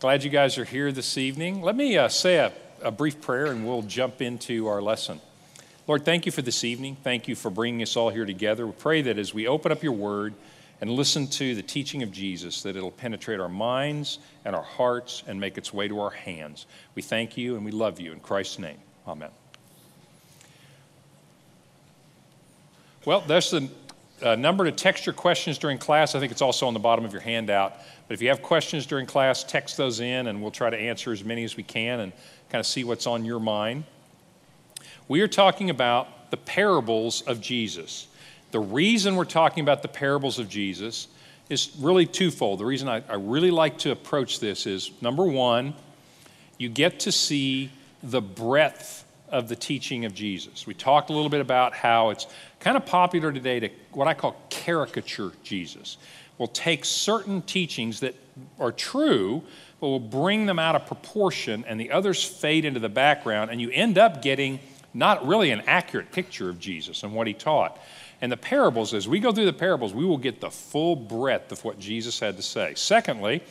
Glad you guys are here this evening. Let me uh, say a, a brief prayer and we'll jump into our lesson. Lord, thank you for this evening. Thank you for bringing us all here together. We pray that as we open up your word and listen to the teaching of Jesus, that it'll penetrate our minds and our hearts and make its way to our hands. We thank you and we love you. In Christ's name, amen. Well, there's the uh, number to text your questions during class. I think it's also on the bottom of your handout. But if you have questions during class, text those in and we'll try to answer as many as we can and kind of see what's on your mind. We are talking about the parables of Jesus. The reason we're talking about the parables of Jesus is really twofold. The reason I, I really like to approach this is number one, you get to see the breadth of the teaching of Jesus. We talked a little bit about how it's kind of popular today to what I call caricature Jesus. We'll take certain teachings that are true, but we'll bring them out of proportion, and the others fade into the background, and you end up getting not really an accurate picture of Jesus and what he taught. And the parables, as we go through the parables, we will get the full breadth of what Jesus had to say. Secondly,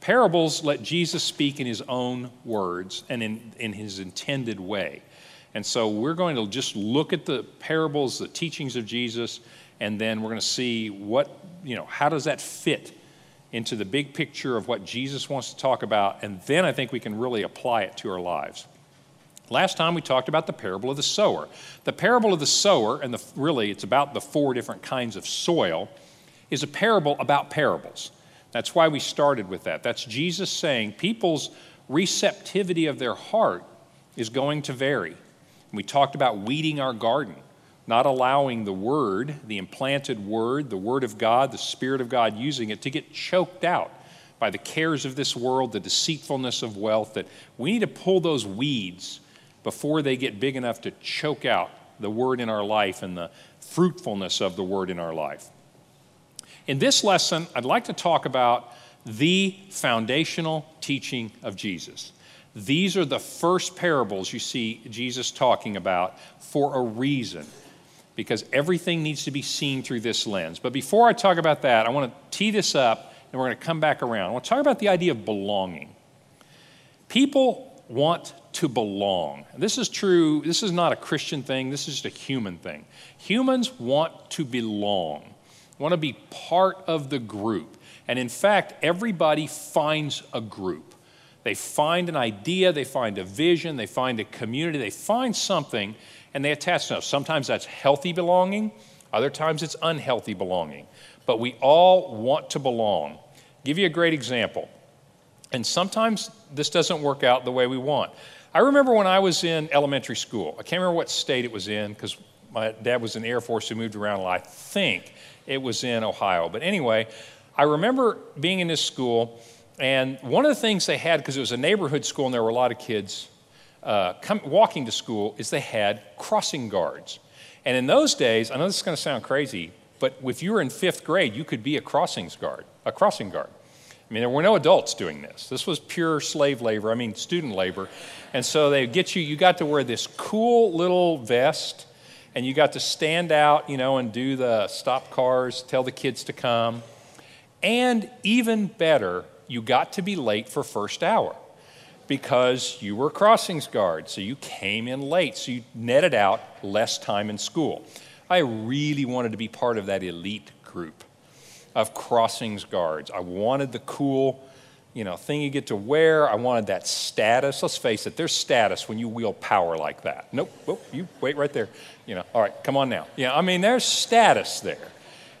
parables let Jesus speak in his own words and in, in his intended way. And so we're going to just look at the parables, the teachings of Jesus, and then we're going to see what, you know, how does that fit into the big picture of what Jesus wants to talk about, and then I think we can really apply it to our lives. Last time we talked about the parable of the sower. The parable of the sower, and the, really it's about the four different kinds of soil, is a parable about parables. That's why we started with that. That's Jesus saying people's receptivity of their heart is going to vary. We talked about weeding our garden, not allowing the Word, the implanted Word, the Word of God, the Spirit of God, using it to get choked out by the cares of this world, the deceitfulness of wealth, that we need to pull those weeds before they get big enough to choke out the Word in our life and the fruitfulness of the Word in our life. In this lesson, I'd like to talk about the foundational teaching of Jesus. These are the first parables you see Jesus talking about for a reason, because everything needs to be seen through this lens. But before I talk about that, I want to tee this up and we're going to come back around. I want to talk about the idea of belonging. People want to belong. This is true, this is not a Christian thing, this is just a human thing. Humans want to belong, want to be part of the group. And in fact, everybody finds a group. They find an idea, they find a vision, they find a community, they find something, and they attach to it. Sometimes that's healthy belonging, other times it's unhealthy belonging. But we all want to belong. give you a great example. And sometimes this doesn't work out the way we want. I remember when I was in elementary school, I can't remember what state it was in because my dad was in the Air Force who moved around a lot. I think it was in Ohio. But anyway, I remember being in this school and one of the things they had, because it was a neighborhood school and there were a lot of kids uh, come, walking to school, is they had crossing guards. And in those days, I know this is going to sound crazy, but if you were in fifth grade, you could be a crossings guard, a crossing guard. I mean, there were no adults doing this. This was pure slave labor, I mean, student labor. And so they get you, you got to wear this cool little vest, and you got to stand out, you know, and do the stop cars, tell the kids to come. And even better, you got to be late for first hour because you were a crossings guard, so you came in late, so you netted out less time in school. I really wanted to be part of that elite group of crossings guards. I wanted the cool, you know, thing you get to wear. I wanted that status. Let's face it, there's status when you wield power like that. Nope, nope, you wait right there. You know, all right, come on now. Yeah, I mean, there's status there.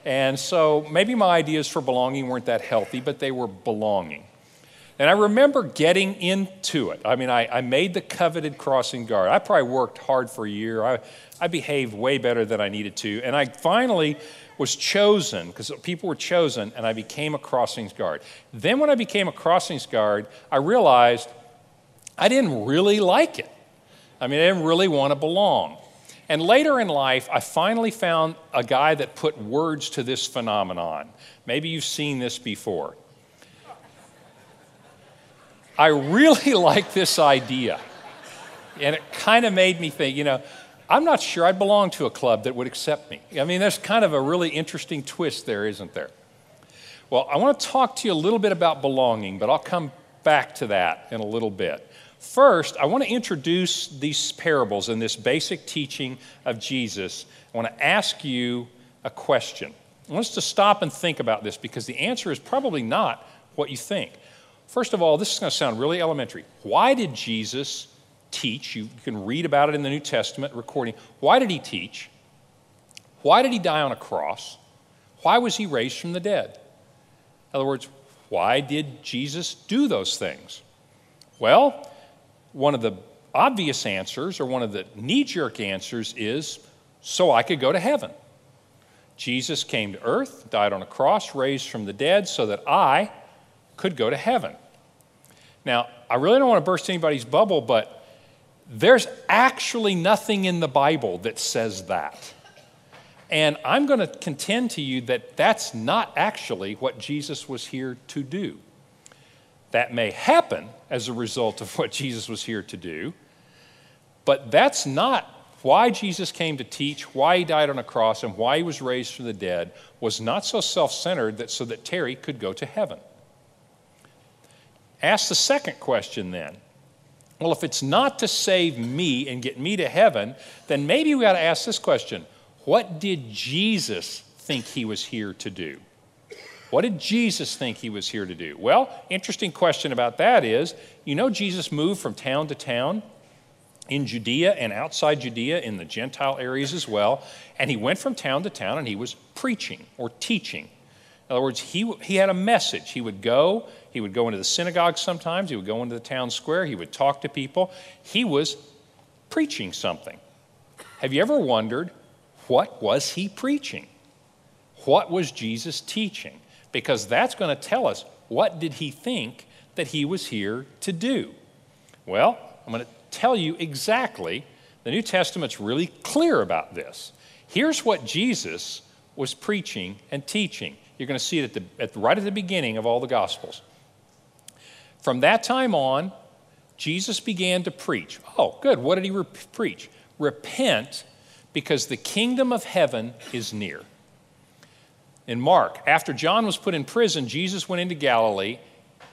And so maybe my ideas for belonging weren't that healthy, but they were belonging. And I remember getting into it. I mean, I, I made the coveted crossing guard. I probably worked hard for a year. I, I behaved way better than I needed to. And I finally was chosen because people were chosen, and I became a crossings guard. Then, when I became a crossings guard, I realized I didn't really like it. I mean, I didn't really want to belong. And later in life, I finally found a guy that put words to this phenomenon. Maybe you've seen this before. I really like this idea. And it kind of made me think, you know, I'm not sure I'd belong to a club that would accept me. I mean, there's kind of a really interesting twist there, isn't there? Well, I want to talk to you a little bit about belonging, but I'll come back to that in a little bit. First, I want to introduce these parables and this basic teaching of Jesus. I want to ask you a question. I want us to stop and think about this because the answer is probably not what you think. First of all, this is going to sound really elementary. Why did Jesus teach? You can read about it in the New Testament recording. Why did he teach? Why did he die on a cross? Why was he raised from the dead? In other words, why did Jesus do those things? Well, one of the obvious answers, or one of the knee jerk answers, is so I could go to heaven. Jesus came to earth, died on a cross, raised from the dead, so that I could go to heaven. Now, I really don't want to burst anybody's bubble, but there's actually nothing in the Bible that says that. And I'm going to contend to you that that's not actually what Jesus was here to do. That may happen as a result of what Jesus was here to do, but that's not why Jesus came to teach, why he died on a cross, and why he was raised from the dead was not so self centered that so that Terry could go to heaven. Ask the second question then. Well, if it's not to save me and get me to heaven, then maybe we got to ask this question what did Jesus think he was here to do? What did Jesus think he was here to do? Well, interesting question about that is you know, Jesus moved from town to town in Judea and outside Judea in the Gentile areas as well. And he went from town to town and he was preaching or teaching. In other words, he, he had a message. He would go, he would go into the synagogue sometimes, he would go into the town square, he would talk to people. He was preaching something. Have you ever wondered what was he preaching? What was Jesus teaching? Because that's going to tell us what did he think that he was here to do? Well, I'm going to tell you exactly. The New Testament's really clear about this. Here's what Jesus was preaching and teaching. You're going to see it at the, at, right at the beginning of all the Gospels. From that time on, Jesus began to preach. Oh, good. What did he re- preach? Repent because the kingdom of heaven is near. In Mark, after John was put in prison, Jesus went into Galilee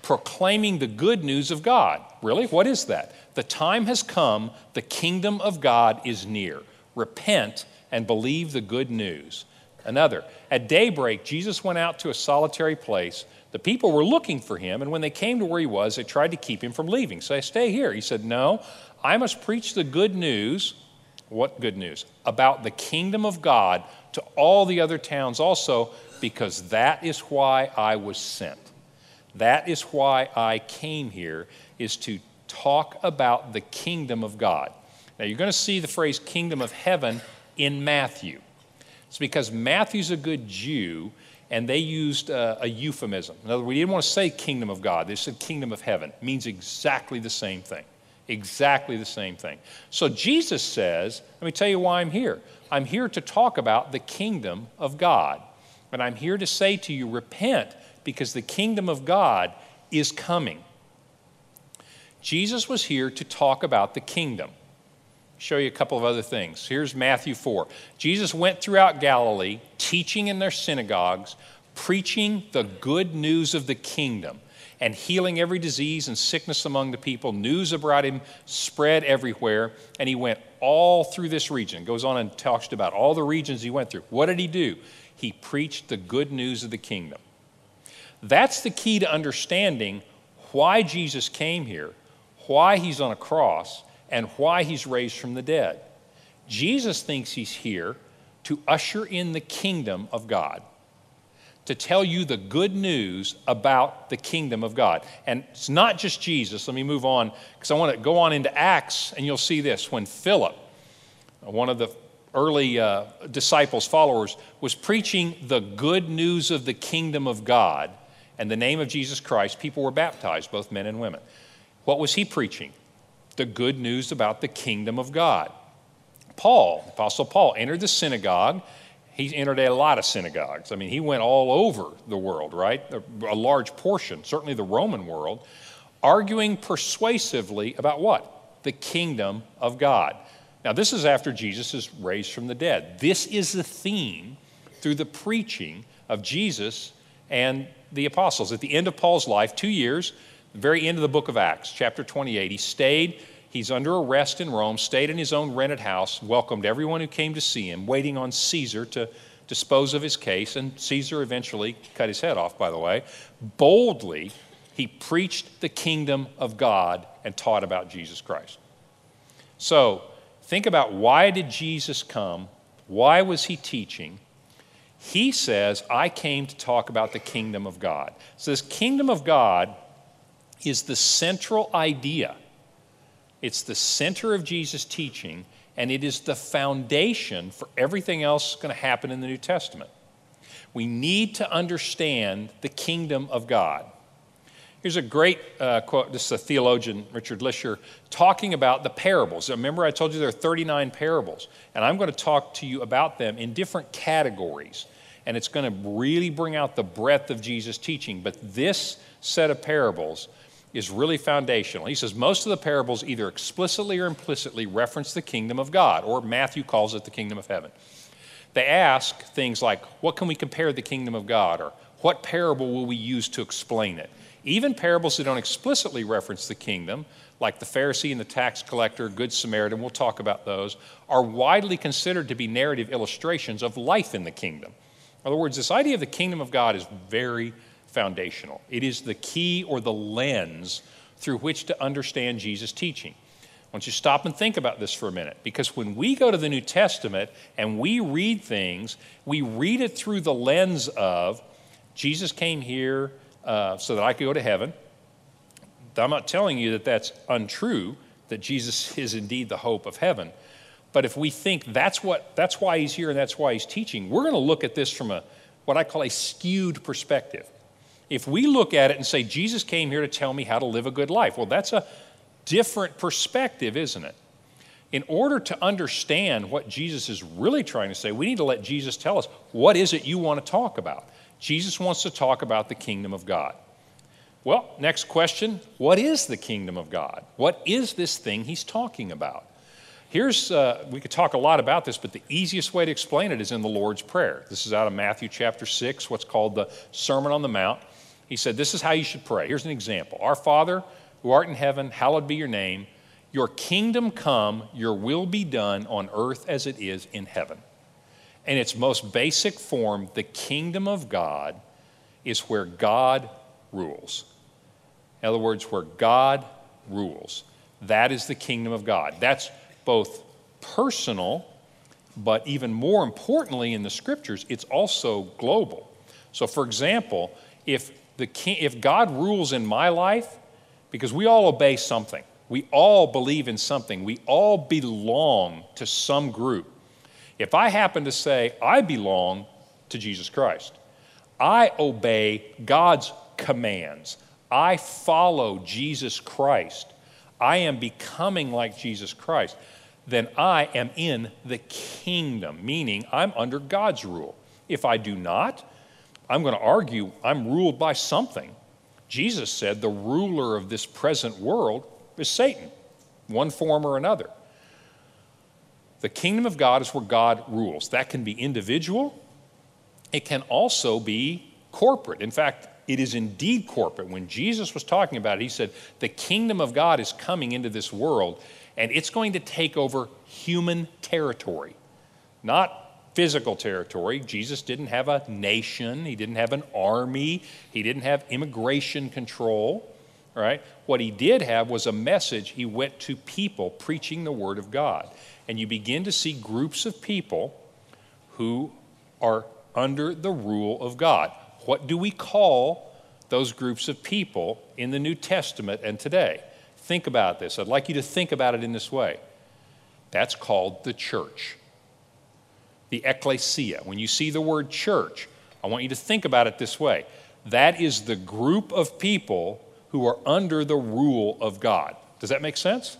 proclaiming the good news of God. Really? What is that? The time has come, the kingdom of God is near. Repent and believe the good news. Another, at daybreak, Jesus went out to a solitary place. The people were looking for him, and when they came to where he was, they tried to keep him from leaving. So I stay here. He said, No, I must preach the good news what good news? About the kingdom of God to all the other towns also, because that is why I was sent. That is why I came here, is to talk about the kingdom of God. Now, you're going to see the phrase kingdom of heaven in Matthew. It's because Matthew's a good Jew, and they used a, a euphemism. In other words, we didn't want to say kingdom of God, they said kingdom of heaven. It means exactly the same thing. Exactly the same thing. So Jesus says, let me tell you why I'm here. I'm here to talk about the kingdom of God. And I'm here to say to you, repent because the kingdom of God is coming. Jesus was here to talk about the kingdom. Show you a couple of other things. Here's Matthew 4. Jesus went throughout Galilee, teaching in their synagogues, preaching the good news of the kingdom and healing every disease and sickness among the people. News about him spread everywhere, and he went all through this region. Goes on and talks about all the regions he went through. What did he do? He preached the good news of the kingdom. That's the key to understanding why Jesus came here, why he's on a cross, and why he's raised from the dead. Jesus thinks he's here to usher in the kingdom of God to tell you the good news about the kingdom of God. And it's not just Jesus. Let me move on because I want to go on into Acts and you'll see this. When Philip, one of the early uh, disciples, followers, was preaching the good news of the kingdom of God and the name of Jesus Christ, people were baptized, both men and women. What was he preaching? The good news about the kingdom of God. Paul, Apostle Paul, entered the synagogue he entered a lot of synagogues. I mean, he went all over the world, right? A, large portion, certainly the Roman world, arguing persuasively about what? The kingdom of God. Now, this is after Jesus is raised from the dead. This is the theme through the preaching of Jesus and the apostles. At the end of Paul's life, two years, the very end of the book of Acts, chapter 28. He stayed, he's under arrest in Rome, stayed in his own rented house, welcomed everyone who came to see him, waiting on Caesar to dispose of his case, and Caesar eventually cut his head off, by the way. Boldly, he preached the kingdom of God and taught about Jesus Christ. So, think about why did Jesus come? Why was he teaching? He says, I came to talk about the kingdom of God. So, this kingdom of God is the central idea. It's the center of Jesus' teaching, and it is the foundation for everything else going to happen in the New Testament. We need to understand the kingdom of God. Here's a great uh, quote. This is a theologian, Richard Lischer, talking about the parables. Remember, I told you there are 39 parables, and I'm going to talk to you about them in different categories. And it's going to really bring out the breadth of Jesus' teaching. But this set of parables is really foundational. He says most of the parables either explicitly or implicitly reference the kingdom of God, or Matthew calls it the kingdom of heaven. They ask things like, What can we compare the kingdom of God? or What parable will we use to explain it? Even parables that don't explicitly reference the kingdom, like the Pharisee and the tax collector, Good Samaritan, we'll talk about those, are widely considered to be narrative illustrations of life in the kingdom. In other words, this idea of the kingdom of God is very foundational. It is the key or the lens through which to understand Jesus' teaching. I want you to stop and think about this for a minute because when we go to the New Testament and we read things, we read it through the lens of Jesus came here, uh, so that I could go to heaven. I'm not telling you that that's untrue, that Jesus is indeed the hope of heaven. But if we think that's, what, that's why he's here and that's why he's teaching, we're going to look at this from a, what I call a skewed perspective. If we look at it and say, Jesus came here to tell me how to live a good life, well, that's a different perspective, isn't it? In order to understand what Jesus is really trying to say, we need to let Jesus tell us what is it you want to talk about. Jesus wants to talk about the kingdom of God. Well, next question what is the kingdom of God? What is this thing he's talking about? Here's, uh, we could talk a lot about this, but the easiest way to explain it is in the Lord's Prayer. This is out of Matthew chapter 6, what's called the Sermon on the Mount. He said, This is how you should pray. Here's an example Our Father, who art in heaven, hallowed be your name. Your kingdom come, your will be done on earth as it is in heaven in its most basic form, the kingdom of God is where God rules. In other words, where God rules. That is the kingdom of God. That's both personal, but even more importantly in the scriptures, it's also global. So, for example, if, the king, if God rules in my life, because we all obey something, we all believe in something, we all belong to some group. If I happen to say, I belong to Jesus Christ, I obey God's commands, I follow Jesus Christ, I am becoming like Jesus Christ, then I am in the kingdom, meaning I'm under God's rule. If I do not, I'm going to argue I'm ruled by something. Jesus said the ruler of this present world is Satan, one form or another. The kingdom of God is where God rules. That can be individual, it can also be corporate. In fact, it is indeed corporate. When Jesus was talking about it, he said, The kingdom of God is coming into this world, and it's going to take over human territory, not physical territory. Jesus didn't have a nation, he didn't have an army, he didn't have immigration control. Right? What he did have was a message. He went to people preaching the word of God and you begin to see groups of people who are under the rule of God. What do we call those groups of people in the New Testament and today? Think about this. I'd like you to think about it in this way. That's called the church, the ecclesia. When you see the word church, I want you to think about it this way that is the group of people who are under the rule of God. Does that make sense?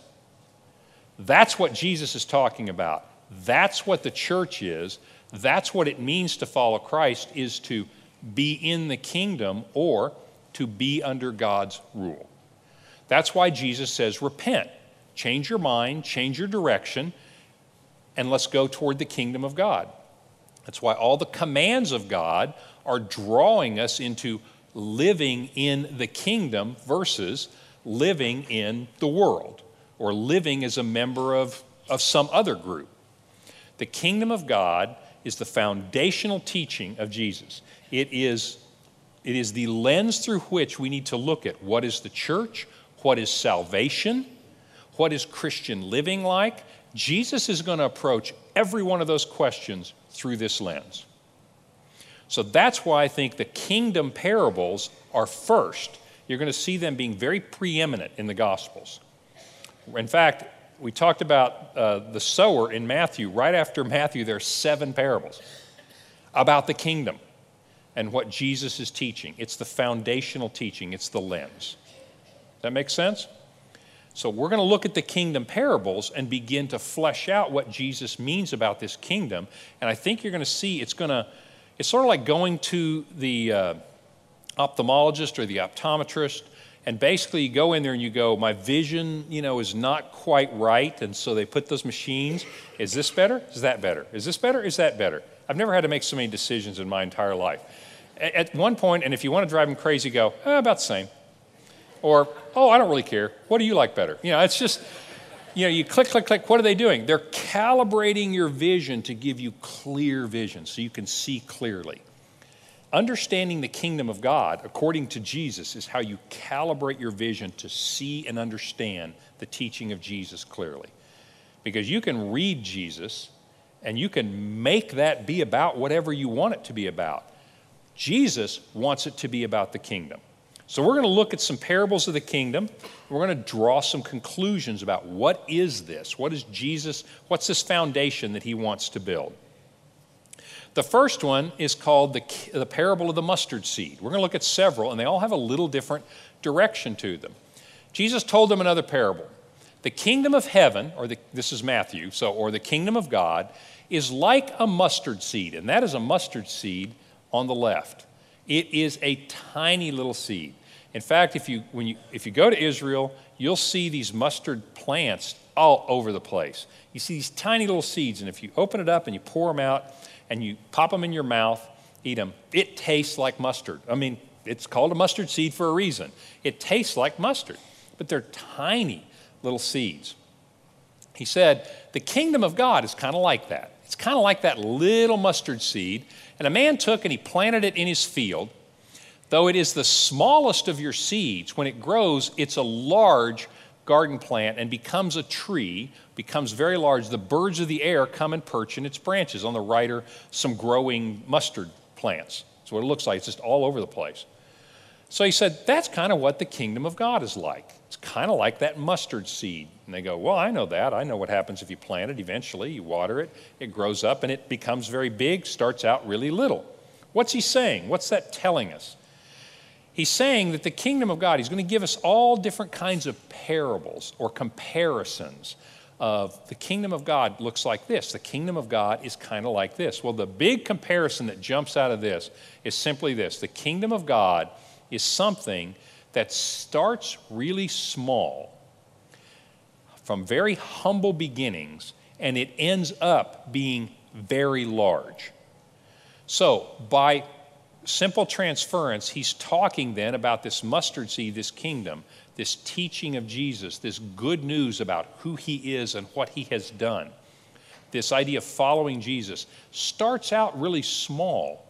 That's what Jesus is talking about. That's what the church is. That's what it means to follow Christ is to be in the kingdom or to be under God's rule. That's why Jesus says repent. Change your mind, change your direction, and let's go toward the kingdom of God. That's why all the commands of God are drawing us into living in the kingdom versus living in the world or living as a member of, of some other group. The kingdom of God is the foundational teaching of Jesus. It is, it is the lens through which we need to look at what is the church, what is salvation, what is Christian living like. Jesus is going to approach every one of those questions through this lens. So that's why I think the kingdom parables are first. You're going to see them being very preeminent in the Gospels. In fact, we talked about uh, the sower in Matthew. Right after Matthew, there are seven parables about the kingdom and what Jesus is teaching. It's the foundational teaching, it's the lens. That makes sense? So, we're going to look at the kingdom parables and begin to flesh out what Jesus means about this kingdom. And I think you're going to see it's going to, it's sort of like going to the uh, ophthalmologist or the optometrist and basically, you go in there and you go, my vision, you know, is not quite right. And so they put those machines. Is this better? Is that better? Is this better? Is that better? I've never had to make so many decisions in my entire life. At one point, and if you want to drive them crazy, go, eh, about the same. Or, oh, I don't really care. What do you like better? You know, it's just, you know, you click, click, click. What are they doing? They're calibrating your vision to give you clear vision so you can see clearly. Understanding the kingdom of God, according to Jesus, is how you calibrate your vision to see and understand the teaching of Jesus clearly. Because you can read Jesus and you can make that be about whatever you want it to be about. Jesus wants it to be about the kingdom. So we're going to look at some parables of the kingdom. We're going to draw some conclusions about what is this? What is Jesus? What's this foundation that he wants to build? The first one is called the, the parable of the mustard seed. We're going to look at several, and they all have a little different direction to them. Jesus told them another parable. The kingdom of heaven, or the, this is Matthew, so, or the kingdom of God, is like a mustard seed, and that is a mustard seed on the left. It is a tiny little seed. In fact, if you, when you, if you go to Israel, you'll see these mustard plants all over the place. You see these tiny little seeds, and if you open it up and you pour them out, and you pop them in your mouth, eat them. It tastes like mustard. I mean, it's called a mustard seed for a reason. It tastes like mustard, but they're tiny little seeds. He said, The kingdom of God is kind of like that. It's kind of like that little mustard seed. And a man took and he planted it in his field. Though it is the smallest of your seeds, when it grows, it's a large garden plant and becomes a tree, becomes very large. The birds of the air come and perch in its branches. On the right are some growing mustard plants. That's what it looks like. It's just all over the place. So he said, That's kind of what the kingdom of God is like. Kind of like that mustard seed. And they go, Well, I know that. I know what happens if you plant it eventually. You water it, it grows up, and it becomes very big, starts out really little. What's he saying? What's that telling us? He's saying that the kingdom of God, he's going to give us all different kinds of parables or comparisons of the kingdom of God looks like this. The kingdom of God is kind of like this. Well, the big comparison that jumps out of this is simply this the kingdom of God is something that starts really small from very humble beginnings and it ends up being very large. So, by simple transference, he's talking then about this mustard seed, this kingdom, this teaching of Jesus, this good news about who he is and what he has done. This idea of following Jesus starts out really small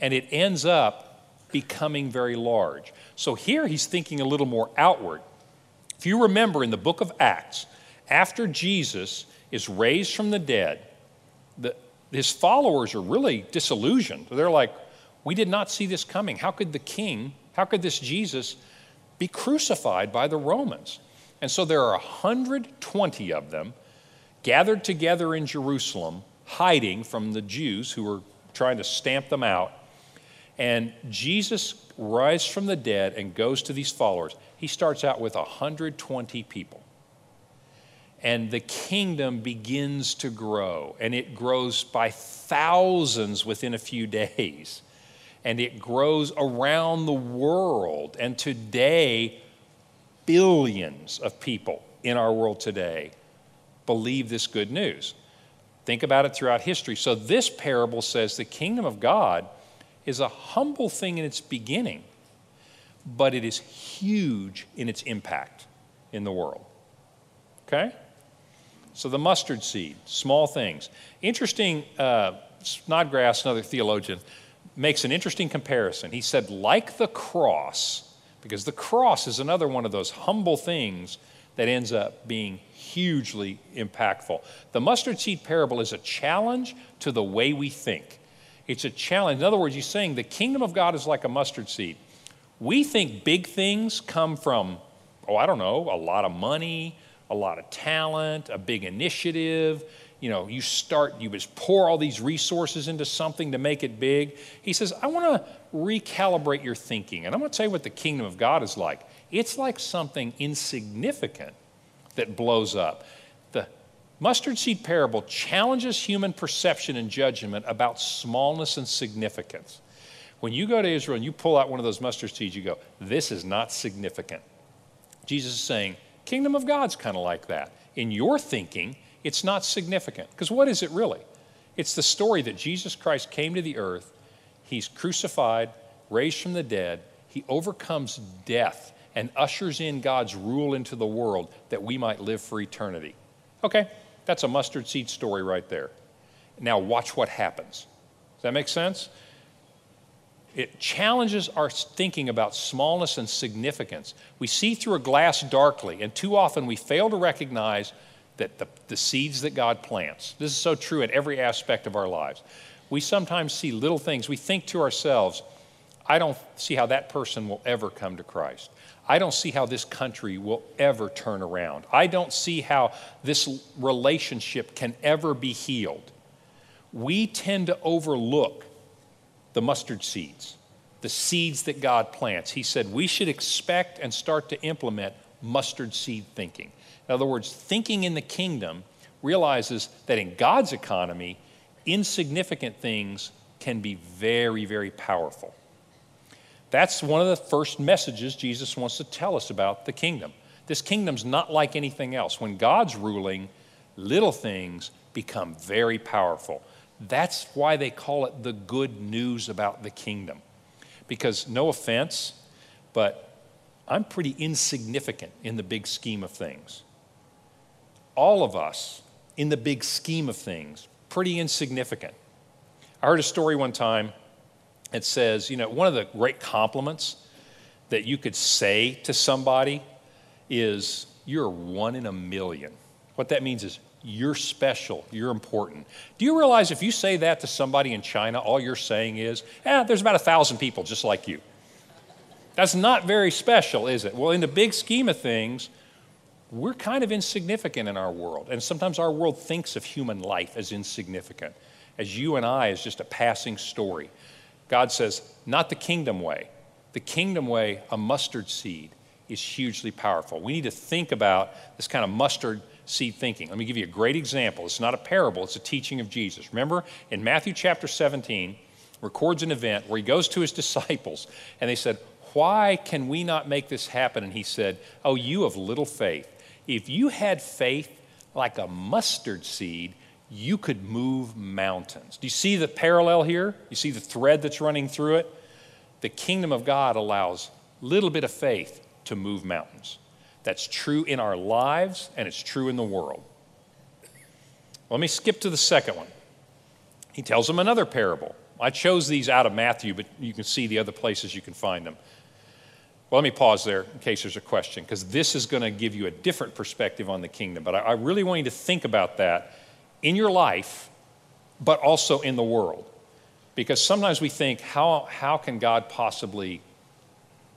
and it ends up becoming very large. So here he's thinking a little more outward. If you remember in the book of Acts, after Jesus is raised from the dead, the, his followers are really disillusioned. They're like, we did not see this coming. How could the king, how could this Jesus be crucified by the Romans? And so there are 120 of them gathered together in Jerusalem, hiding from the Jews who were trying to stamp them out. And Jesus rises from the dead and goes to these followers. He starts out with 120 people. And the kingdom begins to grow, and it grows by thousands within a few days and it grows around the world. And today, billions of people in our world today believe this good news. Think about it throughout history. So, this parable says the kingdom of God is a humble thing in its beginning. but it is huge in its impact in the world. Okay? So the mustard seed, small things. Interesting, uh, Snodgrass, another theologian, makes an interesting comparison. He said, like the cross, because the cross is another one of those humble things that ends up being hugely impactful. The mustard seed parable is a challenge to the way we think. It's a challenge. In other words, he's saying the kingdom of God is like a mustard seed. We think big things come from, oh, I don't know, a lot of money, a lot of talent, a big initiative. You know, you start, you just pour all these resources into something to make it big. He says, I want to recalibrate your thinking. And I'm going to tell you what the kingdom of God is like. It's like something insignificant that blows up. Mustard seed parable challenges human perception and judgment about smallness and significance. When you go to Israel and you pull out one of those mustard seeds, you go, This is not significant. Jesus is saying, Kingdom of God's kind of like that. In your thinking, it's not significant. Because what is it really? It's the story that Jesus Christ came to the earth, he's crucified, raised from the dead, he overcomes death and ushers in God's rule into the world that we might live for eternity. Okay, that's a mustard seed story right there. Now, watch what happens. Does that make sense? It challenges our thinking about smallness and significance. We see through a glass darkly, and too often we fail to recognize that the, the seeds that God plants. This is so true in every aspect of our lives. We sometimes see little things. We think to ourselves, I don't see how that person will ever come to Christ. I don't see how this country will ever turn around. I don't see how this relationship can ever be healed. We tend to overlook the mustard seeds, the seeds that God plants. He said we should expect and start to implement mustard seed thinking. In other words, thinking in the kingdom realizes that in God's economy, insignificant things can be very, very powerful. That's one of the first messages Jesus wants to tell us about the kingdom. This kingdom's not like anything else. When God's ruling, little things become very powerful. That's why they call it the good news about the kingdom. Because, no offense, but I'm pretty insignificant in the big scheme of things. All of us, in the big scheme of things, pretty insignificant. I heard a story one time it says, you know, one of the great compliments that you could say to somebody is, you're one in a million. What that means is, you're special, you're important. Do you realize if you say that to somebody in China, all you're saying is, eh, there's about a thousand people just like you? That's not very special, is it? Well, in the big scheme of things, we're kind of insignificant in our world. And sometimes our world thinks of human life as insignificant, as you and I as just a passing story. God says, not the kingdom way. The kingdom way, a mustard seed, is hugely powerful. We need to think about this kind of mustard seed thinking. Let me give you a great example. It's not a parable, it's a teaching of Jesus. Remember, in Matthew chapter 17, records an event where he goes to his disciples and they said, Why can we not make this happen? And he said, Oh, you of little faith. If you had faith like a mustard seed, you could move mountains. Do you see the parallel here? You see the thread that's running through it? The kingdom of God allows a little bit of faith to move mountains. That's true in our lives and it's true in the world. Let me skip to the second one. He tells them another parable. I chose these out of Matthew, but you can see the other places you can find them. Well, let me pause there in case there's a question, because this is going to give you a different perspective on the kingdom. But I, I really want you to think about that in your life, but also in the world. Because sometimes we think, how, how can God possibly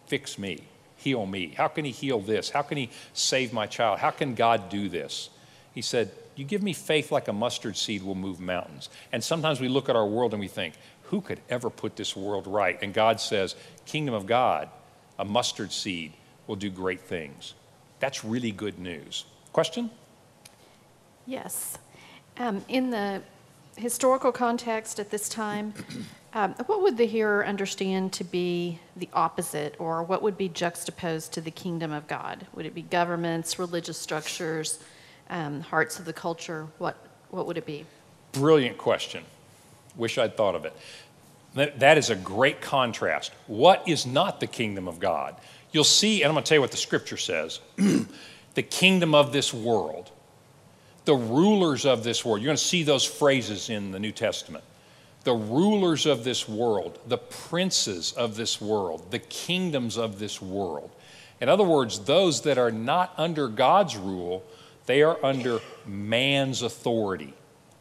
fix me, heal me? How can He heal this? How can He save my child? How can God do this? He said, You give me faith like a mustard seed will move mountains. And sometimes we look at our world and we think, Who could ever put this world right? And God says, Kingdom of God, a mustard seed will do great things. That's really good news. Question? Yes. Um, in the historical context at this time, um, what would the hearer understand to be the opposite, or what would be juxtaposed to the kingdom of God? Would it be governments, religious structures, um, hearts of the culture? What, what would it be? Brilliant question. Wish I'd thought of it. That, that is a great contrast. What is not the kingdom of God? You'll see, and I'm going to tell you what the scripture says the kingdom of this world, the rulers of this world. You're going to see those phrases in the New Testament. The rulers of this world, the princes of this world, the kingdoms of this world. In other words, those that are not under God's rule, they are under man's authority.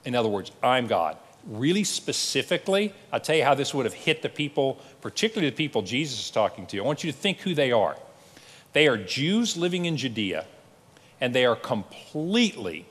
In other words, I'm God. Really specifically, I'll tell you how this would have hit the people, particularly the people Jesus is talking to. I want you to think who they are. They are Jews living in Judea, and they are completely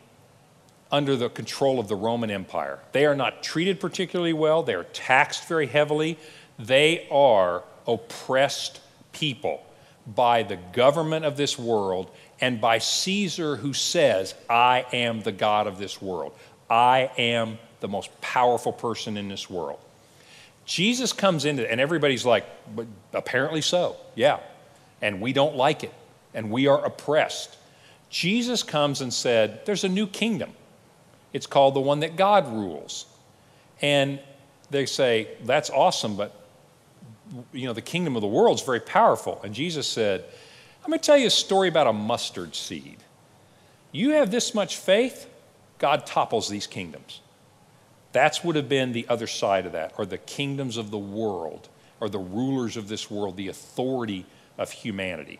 under the control of the Roman Empire. They are not treated particularly well, they are taxed very heavily, they are oppressed people by the government of this world and by Caesar, who says, I am the God of this world. I am the most powerful person in this world. Jesus comes into and everybody's like, but apparently so, yeah. And we don't like it, and we are oppressed. Jesus comes and said, There's a new kingdom. It's called the one that God rules. And they say, That's awesome, but you know, the kingdom of the world is very powerful. And Jesus said, I'm going to tell you a story about a mustard seed. You have this much faith, God topples these kingdoms. That's would have been the other side of that, or the kingdoms of the world, or the rulers of this world, the authority of humanity.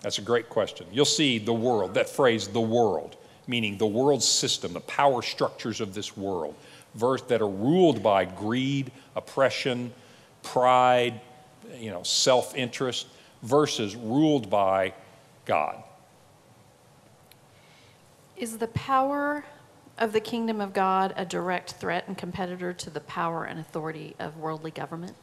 That's a great question. You'll see the world, that phrase, the world, meaning the world system, the power structures of this world, verse that are ruled by greed, oppression, pride, you know, self-interest, versus ruled by God. Is the power of the kingdom of God a direct threat and competitor to the power and authority of worldly government?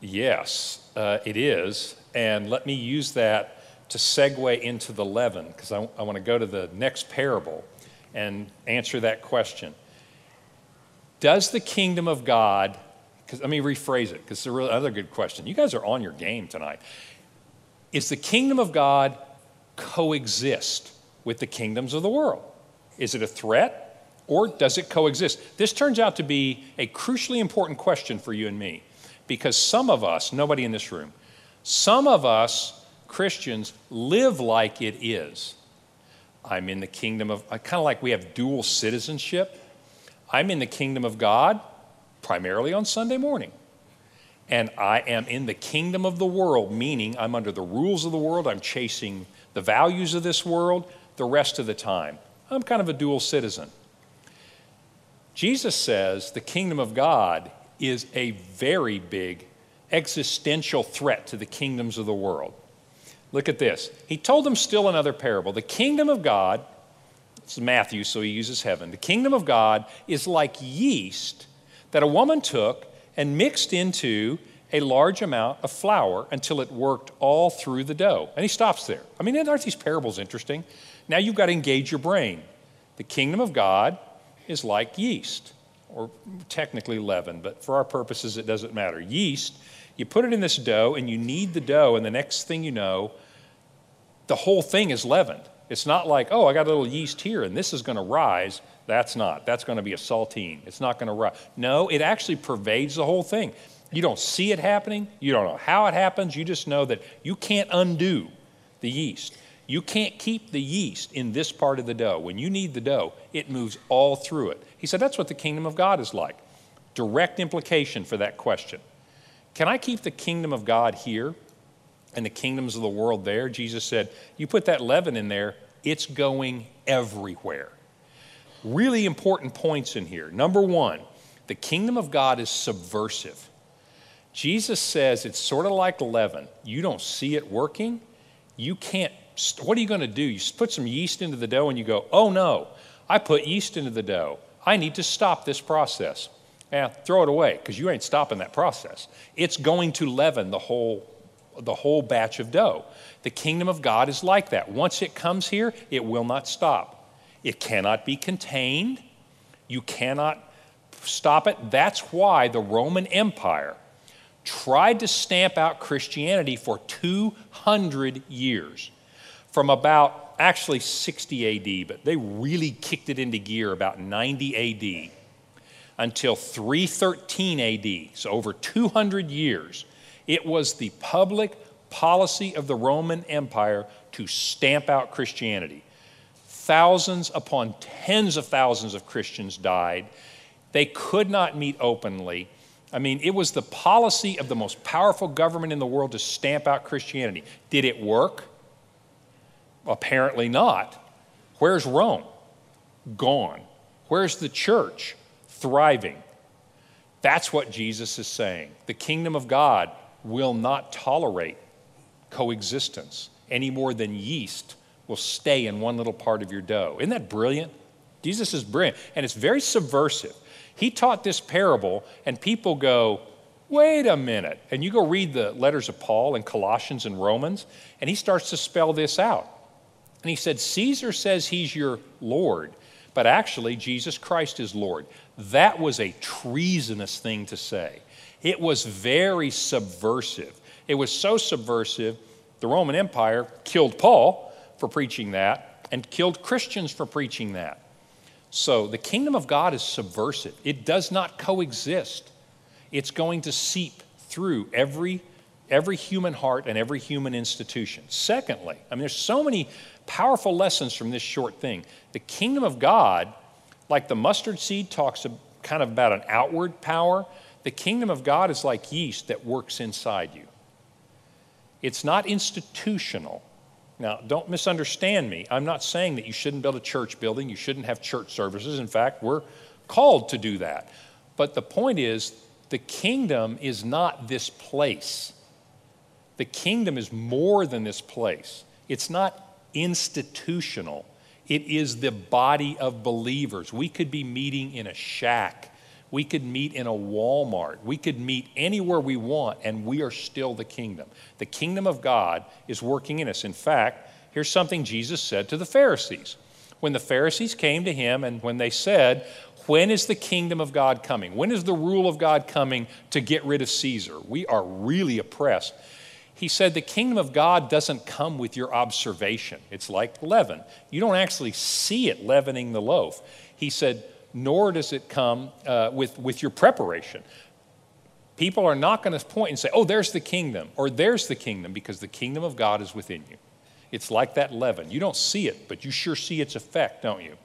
Yes, uh, it is. And let me use that to segue into the leaven, because I, I want to go to the next parable and answer that question. Does the kingdom of God because let me rephrase it because it's another good question. You guys are on your game tonight. Is the kingdom of God coexist with the kingdoms of the world? Is it a threat or does it coexist? This turns out to be a crucially important question for you and me because some of us, nobody in this room, some of us Christians live like it is. I'm in the kingdom of, kind of like we have dual citizenship. I'm in the kingdom of God primarily on Sunday morning. And I am in the kingdom of the world, meaning I'm under the rules of the world, I'm chasing the values of this world the rest of the time. I'm kind of a dual citizen. Jesus says the kingdom of God is a very big existential threat to the kingdoms of the world. Look at this. He told them still another parable. The kingdom of God, it's Matthew, so he uses heaven. The kingdom of God is like yeast that a woman took and mixed into a large amount of flour until it worked all through the dough. And he stops there. I mean, aren't these parables interesting? Now you've got to engage your brain. The kingdom of God is like yeast, or technically leaven, but for our purposes, it doesn't matter. Yeast, you put it in this dough and you knead the dough, and the next thing you know, the whole thing is leavened. It's not like, oh, I got a little yeast here and this is going to rise. That's not. That's going to be a saltine. It's not going to rise. No, it actually pervades the whole thing. You don't see it happening. You don't know how it happens. You just know that you can't undo the yeast. You can't keep the yeast in this part of the dough. When you need the dough, it moves all through it. He said that's what the kingdom of God is like. Direct implication for that question. Can I keep the kingdom of God here and the kingdoms of the world there? Jesus said, You put that leaven in there, it's going everywhere. Really important points in here. Number one, the kingdom of God is subversive. Jesus says it's sort of like leaven. You don't see it working. You can't, what are you going to do? You put some yeast into the dough and you go, oh no, I put yeast into the dough. I need to stop this process. Yeah, throw it away because you ain't stopping that process. It's going to leaven the whole, the whole batch of dough. The kingdom of God is like that. Once it comes here, it will not stop. It cannot be contained. You cannot stop it. That's why the Roman Empire tried to stamp out Christianity for 200 years. From about actually 60 AD, but they really kicked it into gear about 90 AD. until 313 AD, so over 200 years, it was the public policy of the Roman Empire to stamp out Christianity. Thousands upon tens of thousands of Christians died. They could not meet openly. I mean, it was the policy of the most powerful government in the world to stamp out Christianity. Did it work? Apparently not. Where's Rome? Gone. Where's the church? Thriving. That's what Jesus is saying. The kingdom of God will not tolerate coexistence any more than yeast will stay in one little part of your dough. Isn't that brilliant? Jesus is brilliant, and it's very subversive. He taught this parable, and people go, wait a minute. And you go read the letters of Paul in Colossians and Romans, and he starts to spell this out. And he said, Caesar says he's your Lord, but actually, Jesus Christ is Lord. That was a treasonous thing to say. It was very subversive. It was so subversive, the Roman Empire killed Paul for preaching that and killed Christians for preaching that. So the kingdom of God is subversive, it does not coexist. It's going to seep through every, every human heart and every human institution. Secondly, I mean, there's so many powerful lessons from this short thing. The kingdom of God, like the mustard seed talks kind of about an outward power, the kingdom of God is like yeast that works inside you. It's not institutional. Now, don't misunderstand me. I'm not saying that you shouldn't build a church building, you shouldn't have church services. In fact, we're called to do that. But the point is, the kingdom is not this place. The kingdom is more than this place. It's not institutional, it is the body of believers. We could be meeting in a shack we could meet in a Walmart. We could meet anywhere we want, and we are still the kingdom. The kingdom of God is working in us. In fact, here's something Jesus said to the Pharisees. When the Pharisees came to him and when they said, When is the kingdom of God coming? When is the rule of God coming to get rid of Caesar? We are really oppressed. He said, The kingdom of God doesn't come with your observation. It's like leaven. You don't actually see it leavening the loaf. He said, nor does it come uh, with, with your preparation. People are not going to point and say, oh, there's the kingdom, or there's the kingdom, because the kingdom of God is within you. It's like that leaven. You don't see it, but you sure see its effect, don't you?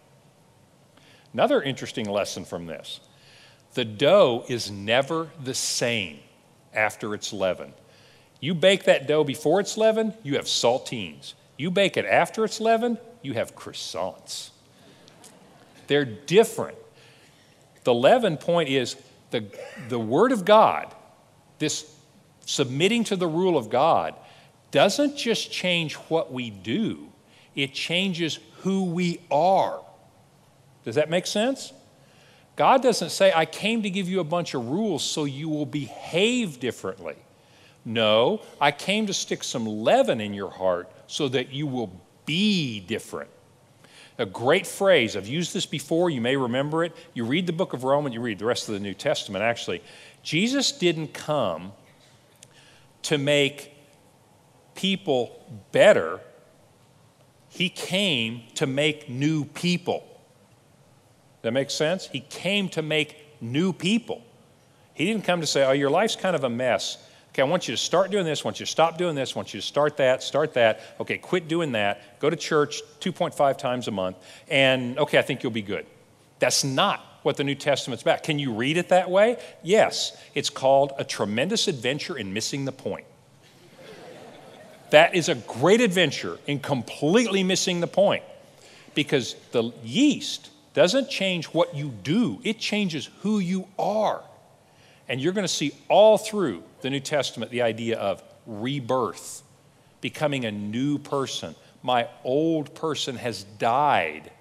Another interesting lesson from this the dough is never the same after it's leavened. You bake that dough before it's leavened, you have saltines. You bake it after it's leavened, you have croissants. They're different. The leaven point is the, the Word of God, this submitting to the rule of God, doesn't just change what we do, it changes who we are. Does that make sense? God doesn't say, I came to give you a bunch of rules so you will behave differently. No, I came to stick some leaven in your heart so that you will be different a great phrase. I've used this before, you may remember it. You read the book of Romans, you read the rest of the New Testament actually. Jesus didn't come to make people better, He came to make new people. That makes sense? He came to make new people. He didn't come to say, oh, your life's kind of a mess. Okay, I want you to start doing this, I want you to stop doing this, I want you to start that, start that. Okay, quit doing that. Go to church 2.5 times a month, and okay, I think you'll be good. That's not what the New Testament's about. Can you read it that way? Yes. It's called A Tremendous Adventure in Missing the Point. that is a great adventure in completely missing the point because the yeast doesn't change what you do, it changes who you are. And you're going to see all through the New Testament the idea of rebirth, becoming a new person. My old person has died.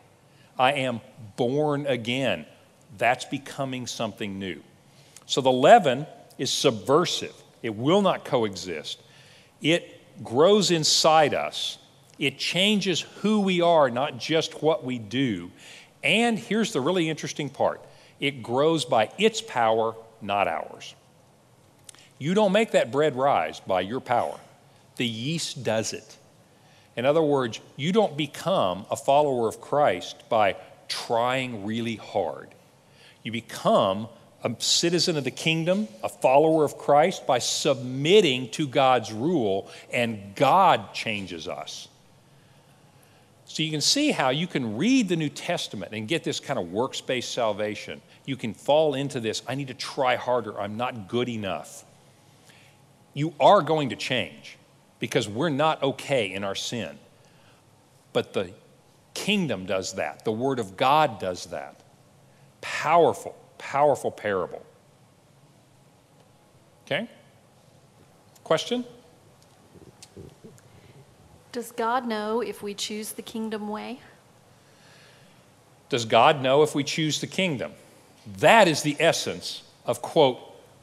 I am born again. That's becoming something new. So the leaven is subversive, it will not coexist. It grows inside us, it changes who we are, not just what we do. And here's the really interesting part it grows by its power not ours. You don't make that bread rise by your power, the yeast does it. In other words, you don't become a follower of Christ by trying really hard. You become a citizen of the kingdom, a follower of Christ, by submitting to God's rule, and God changes us. So you can see how you can read the New Testament and get this kind of works based salvation. You can fall into this I need to try harder, I'm not good enough. You are going to change because we're not okay in our sin. But the kingdom does that, the Word of God does that. Powerful powerful parable. Okay? Question? Does God know if we choose the kingdom way? Does God know if we choose the kingdom? That is the essence of, quote,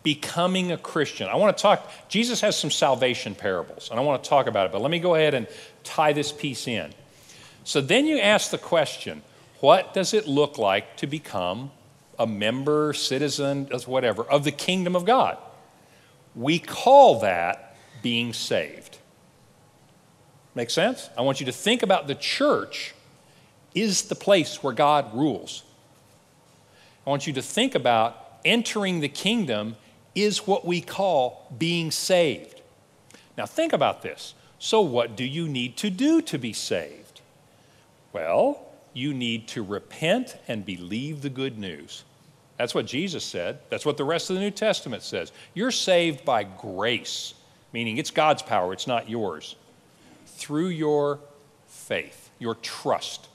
becoming a Christian. I want to talk, Jesus has some salvation parables, and I want to talk about it, but let me go ahead and tie this piece in. So then you ask the question what does it look like to become a member, citizen, whatever, of the kingdom of God. We call that being saved. Make sense? I want you to think about the church is the place where God rules. I want you to think about entering the kingdom is what we call being saved. Now, think about this. So, what do you need to do to be saved? Well, you need to repent and believe the good news. That's what Jesus said. That's what the rest of the New Testament says. You're saved by grace, meaning it's God's power, it's not yours, through your faith, your trust.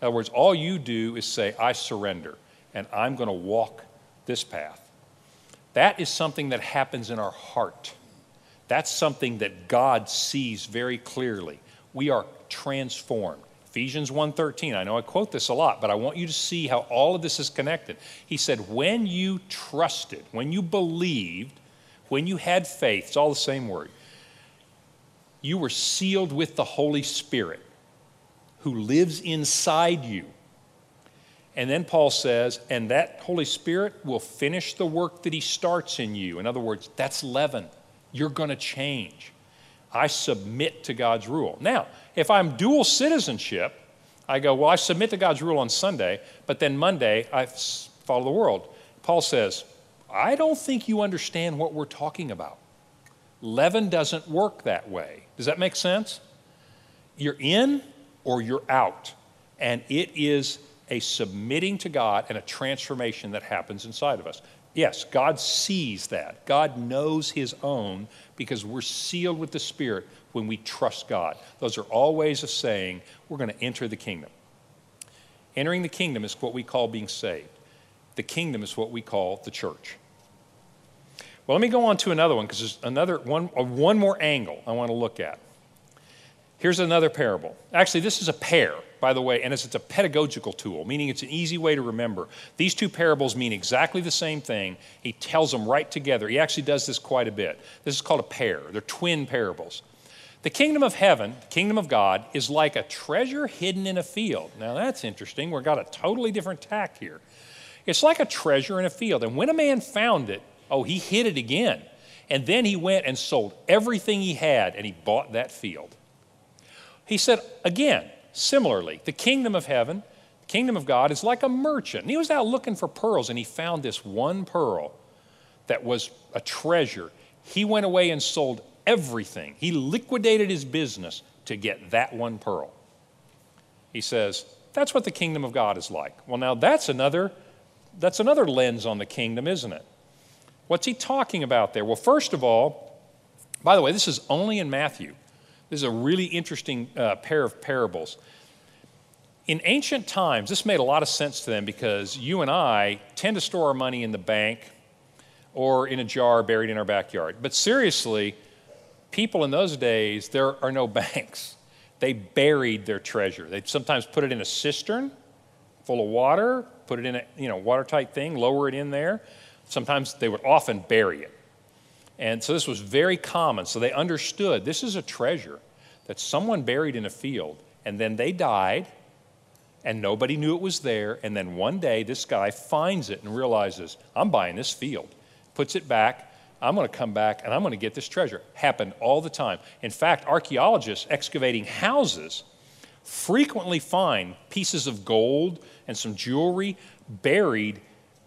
In other words, all you do is say, I surrender, and I'm going to walk this path. That is something that happens in our heart. That's something that God sees very clearly. We are transformed. Ephesians 1:13. I know I quote this a lot, but I want you to see how all of this is connected. He said, "When you trusted, when you believed, when you had faith, it's all the same word. You were sealed with the Holy Spirit who lives inside you." And then Paul says, "And that Holy Spirit will finish the work that he starts in you." In other words, that's leaven. You're going to change. I submit to God's rule. Now, if I'm dual citizenship, I go, well, I submit to God's rule on Sunday, but then Monday I follow the world. Paul says, I don't think you understand what we're talking about. Leaven doesn't work that way. Does that make sense? You're in or you're out. And it is a submitting to God and a transformation that happens inside of us. Yes, God sees that. God knows His own because we're sealed with the Spirit when we trust God. Those are all ways of saying we're going to enter the kingdom. Entering the kingdom is what we call being saved, the kingdom is what we call the church. Well, let me go on to another one because there's another one, uh, one more angle I want to look at. Here's another parable. Actually, this is a pair by the way, and it's, it's a pedagogical tool, meaning it's an easy way to remember. These two parables mean exactly the same thing. He tells them right together. He actually does this quite a bit. This is called a pair, they're twin parables. The kingdom of heaven, the kingdom of God, is like a treasure hidden in a field. Now that's interesting. We've got a totally different tack here. It's like a treasure in a field. And when a man found it, oh, he hid it again. And then he went and sold everything he had and he bought that field. He said, again, Similarly, the kingdom of heaven, the kingdom of God, is like a merchant. And he was out looking for pearls, and he found this one pearl that was a treasure. He went away and sold everything. He liquidated his business to get that one pearl. He says, that's what the kingdom of God is like. Well, now that's another that's another lens on the kingdom, isn't it? What's he talking about there? Well, first of all, by the way, this is only in Matthew. This is a really interesting uh, pair of parables. In ancient times, this made a lot of sense to them because you and I tend to store our money in the bank or in a jar buried in our backyard. But seriously, people in those days, there are no banks. They buried their treasure. They'd sometimes put it in a cistern full of water, put it in a you know, watertight thing, lower it in there. Sometimes they would often bury it. And so this was very common. So they understood this is a treasure that someone buried in a field, and then they died, and nobody knew it was there. And then one day, this guy finds it and realizes, I'm buying this field, puts it back. I'm going to come back and I'm going to get this treasure. Happened all the time. In fact, archaeologists excavating houses frequently find pieces of gold and some jewelry buried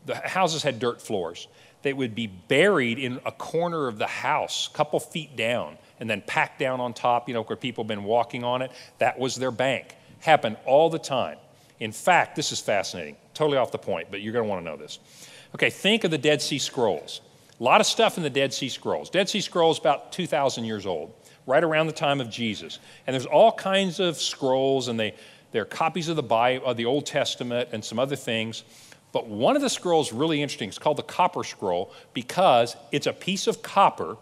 the houses had dirt floors. They would be buried in a corner of the house, a couple feet down, and then packed down on top, you know, where people have been walking on it. That was their bank. Happened all the time. In fact, this is fascinating, totally off the point, but you're going to want to know this. Okay, think of the Dead Sea Scrolls. A lot of stuff in the Dead Sea Scrolls. Dead Sea Scrolls about 2,000 years old, right around the time of Jesus. And there's all kinds of scrolls, and they, they're copies of the Bible, of the Old Testament, and some other things. But one of the scrolls really interesting. It's called the Copper Scroll because it's a piece of copper,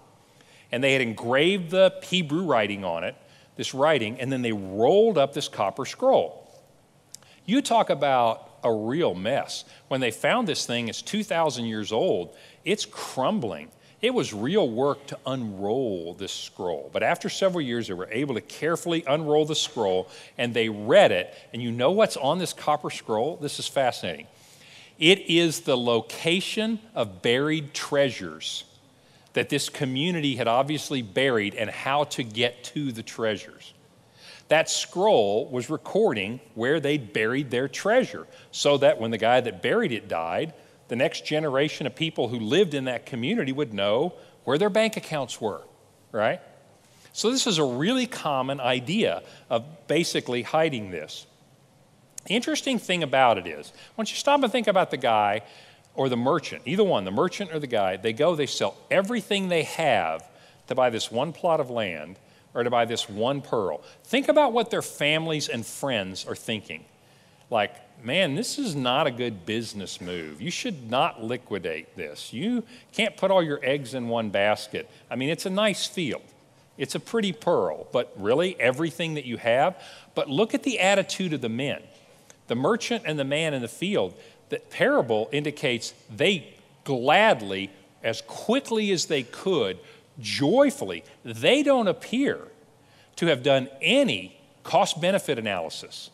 and they had engraved the Hebrew writing on it, this writing, and then they rolled up this copper scroll. You talk about a real mess. When they found this thing, it's 2,000 years old, it's crumbling. It was real work to unroll this scroll. But after several years, they were able to carefully unroll the scroll and they read it. And you know what's on this copper scroll? This is fascinating. It is the location of buried treasures that this community had obviously buried and how to get to the treasures. That scroll was recording where they'd buried their treasure so that when the guy that buried it died, the next generation of people who lived in that community would know where their bank accounts were, right? So, this is a really common idea of basically hiding this. The interesting thing about it is, once you stop and think about the guy or the merchant, either one, the merchant or the guy, they go, they sell everything they have to buy this one plot of land or to buy this one pearl. Think about what their families and friends are thinking. Like, man, this is not a good business move. You should not liquidate this. You can't put all your eggs in one basket. I mean, it's a nice field, it's a pretty pearl, but really everything that you have. But look at the attitude of the men. The merchant and the man in the field, the parable indicates they gladly, as quickly as they could, joyfully, they don't appear to have done any cost benefit analysis,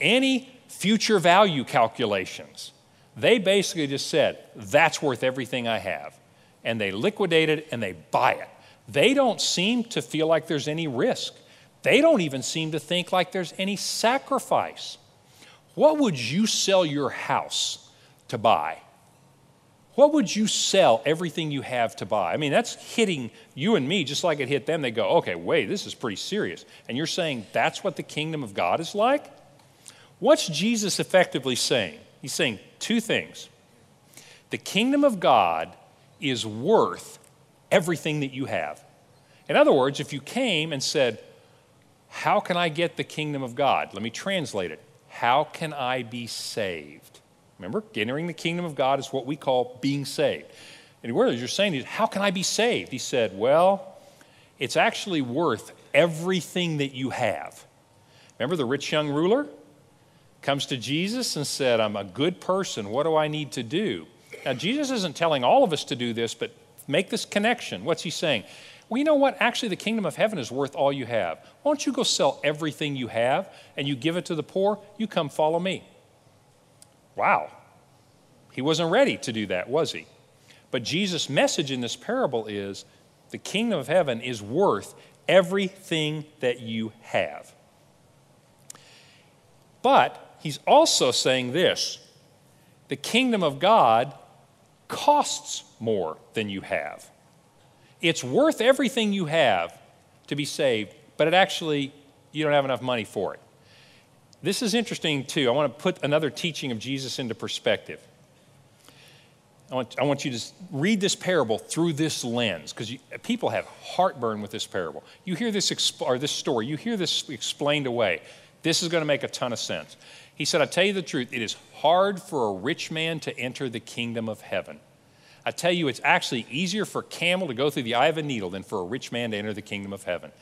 any future value calculations. They basically just said, that's worth everything I have. And they liquidate it and they buy it. They don't seem to feel like there's any risk. They don't even seem to think like there's any sacrifice. What would you sell your house to buy? What would you sell everything you have to buy? I mean, that's hitting you and me just like it hit them. They go, okay, wait, this is pretty serious. And you're saying that's what the kingdom of God is like? What's Jesus effectively saying? He's saying two things. The kingdom of God is worth everything that you have. In other words, if you came and said, How can I get the kingdom of God? Let me translate it. How can I be saved? Remember, entering the kingdom of God is what we call being saved. And words you're saying, How can I be saved? He said, Well, it's actually worth everything that you have. Remember the rich young ruler? comes to Jesus and said, I'm a good person. What do I need to do? Now, Jesus isn't telling all of us to do this, but make this connection. What's he saying? Well, you know what? Actually, the kingdom of heaven is worth all you have. Why don't you go sell everything you have and you give it to the poor? You come follow me. Wow. He wasn't ready to do that, was he? But Jesus' message in this parable is the kingdom of heaven is worth everything that you have. But he's also saying this the kingdom of God costs more than you have. It's worth everything you have to be saved, but it actually, you don't have enough money for it. This is interesting too. I want to put another teaching of Jesus into perspective. I want, I want you to read this parable through this lens because people have heartburn with this parable. You hear this, exp- or this story, you hear this explained away. This is going to make a ton of sense. He said, I tell you the truth, it is hard for a rich man to enter the kingdom of heaven. I tell you, it's actually easier for a camel to go through the eye of a needle than for a rich man to enter the kingdom of heaven.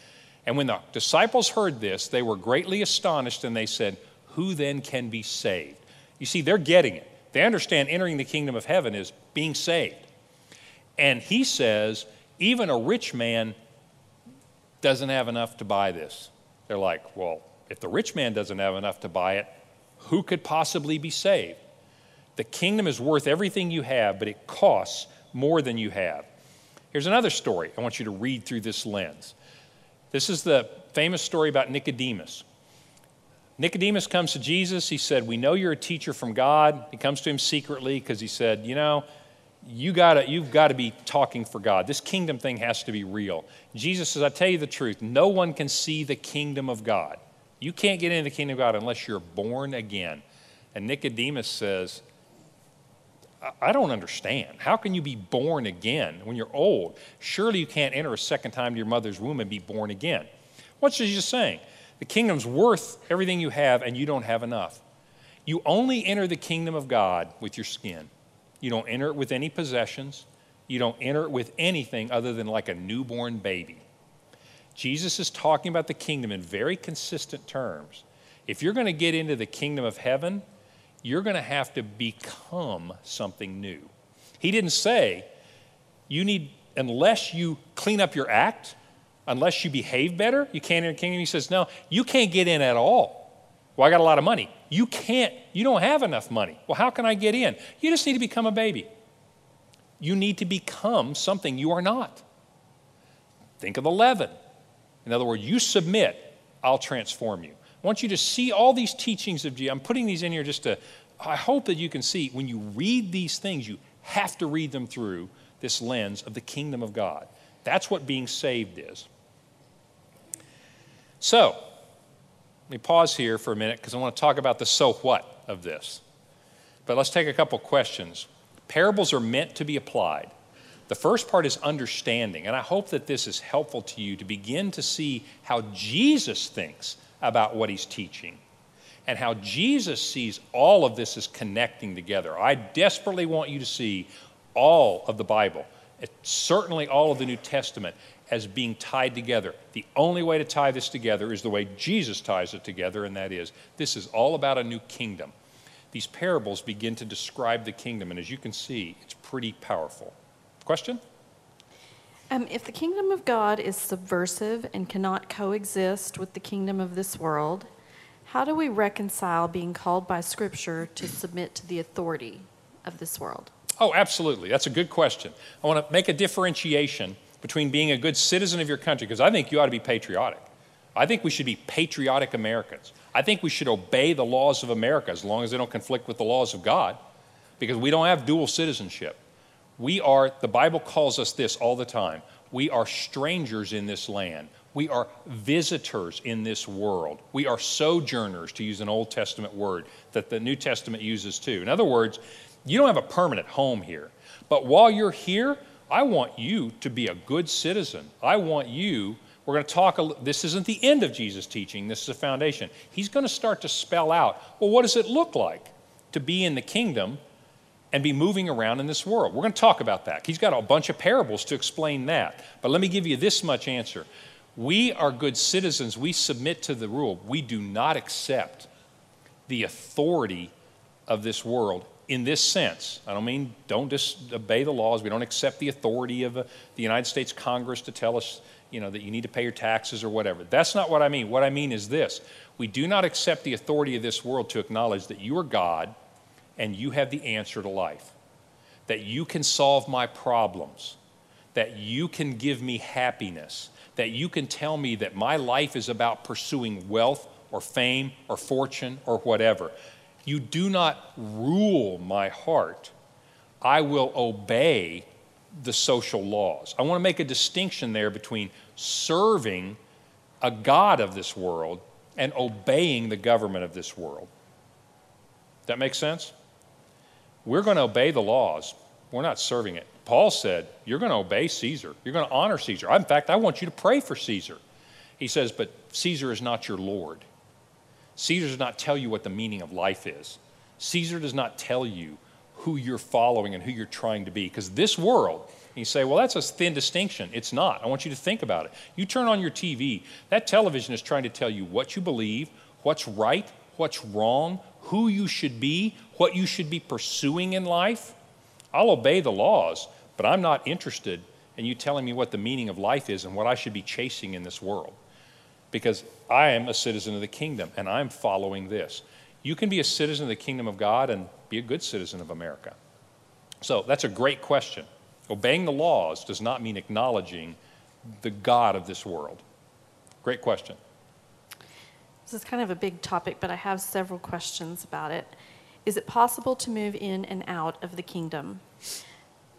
And when the disciples heard this, they were greatly astonished and they said, Who then can be saved? You see, they're getting it. They understand entering the kingdom of heaven is being saved. And he says, Even a rich man doesn't have enough to buy this. They're like, Well, if the rich man doesn't have enough to buy it, who could possibly be saved? The kingdom is worth everything you have, but it costs more than you have. Here's another story I want you to read through this lens. This is the famous story about Nicodemus. Nicodemus comes to Jesus. He said, We know you're a teacher from God. He comes to him secretly because he said, You know, you gotta, you've got to be talking for God. This kingdom thing has to be real. Jesus says, I tell you the truth, no one can see the kingdom of God. You can't get into the kingdom of God unless you're born again. And Nicodemus says, I don't understand. How can you be born again when you're old? Surely you can't enter a second time to your mother's womb and be born again. What's Jesus saying? The kingdom's worth everything you have, and you don't have enough. You only enter the kingdom of God with your skin. You don't enter it with any possessions. You don't enter it with anything other than like a newborn baby. Jesus is talking about the kingdom in very consistent terms. If you're going to get into the kingdom of heaven, you're going to have to become something new. He didn't say, you need, unless you clean up your act, unless you behave better, you can't enter the kingdom. He says, no, you can't get in at all. Well, I got a lot of money. You can't, you don't have enough money. Well, how can I get in? You just need to become a baby. You need to become something you are not. Think of the leaven. In other words, you submit, I'll transform you. I want you to see all these teachings of Jesus. I'm putting these in here just to, I hope that you can see when you read these things, you have to read them through this lens of the kingdom of God. That's what being saved is. So, let me pause here for a minute because I want to talk about the so what of this. But let's take a couple questions. Parables are meant to be applied. The first part is understanding, and I hope that this is helpful to you to begin to see how Jesus thinks about what he's teaching and how Jesus sees all of this as connecting together. I desperately want you to see all of the Bible, eh, certainly all of the New Testament, as being tied together. The only way to tie this together is the way Jesus ties it together, and that is this is all about a new kingdom. These parables begin to describe the kingdom, and as you can see, it's pretty powerful. Question? Um, if the kingdom of God is subversive and cannot coexist with the kingdom of this world, how do we reconcile being called by Scripture to submit to the authority of this world? Oh, absolutely. That's a good question. I want to make a differentiation between being a good citizen of your country, because I think you ought to be patriotic. I think we should be patriotic Americans. I think we should obey the laws of America as long as they don't conflict with the laws of God, because we don't have dual citizenship. We are, the Bible calls us this all the time. We are strangers in this land. We are visitors in this world. We are sojourners, to use an Old Testament word that the New Testament uses too. In other words, you don't have a permanent home here. But while you're here, I want you to be a good citizen. I want you, we're going to talk, a, this isn't the end of Jesus' teaching, this is a foundation. He's going to start to spell out, well, what does it look like to be in the kingdom and be moving around in this world? We're going to talk about that. He's got a bunch of parables to explain that. But let me give you this much answer. We are good citizens. We submit to the rule. We do not accept the authority of this world in this sense. I don't mean don't disobey the laws. We don't accept the authority of uh, the United States Congress to tell us, you know, that you need to pay your taxes or whatever. That's not what I mean. What I mean is this. We do not accept the authority of this world to acknowledge that you are God and you have the answer to life. That you can solve my problems. That you can give me happiness. That you can tell me that my life is about pursuing wealth or fame or fortune or whatever. You do not rule my heart. I will obey the social laws. I want to make a distinction there between serving a God of this world and obeying the government of this world. That makes sense? We're going to obey the laws. We're not serving it. Paul said, You're going to obey Caesar. You're going to honor Caesar. In fact, I want you to pray for Caesar. He says, But Caesar is not your Lord. Caesar does not tell you what the meaning of life is. Caesar does not tell you who you're following and who you're trying to be. Because this world, you say, well, that's a thin distinction. It's not. I want you to think about it. You turn on your TV, that television is trying to tell you what you believe, what's right, what's wrong, who you should be, what you should be pursuing in life. I'll obey the laws, but I'm not interested in you telling me what the meaning of life is and what I should be chasing in this world because I am a citizen of the kingdom and I'm following this. You can be a citizen of the kingdom of God and be a good citizen of America. So that's a great question. Obeying the laws does not mean acknowledging the God of this world. Great question. This is kind of a big topic, but I have several questions about it. Is it possible to move in and out of the kingdom?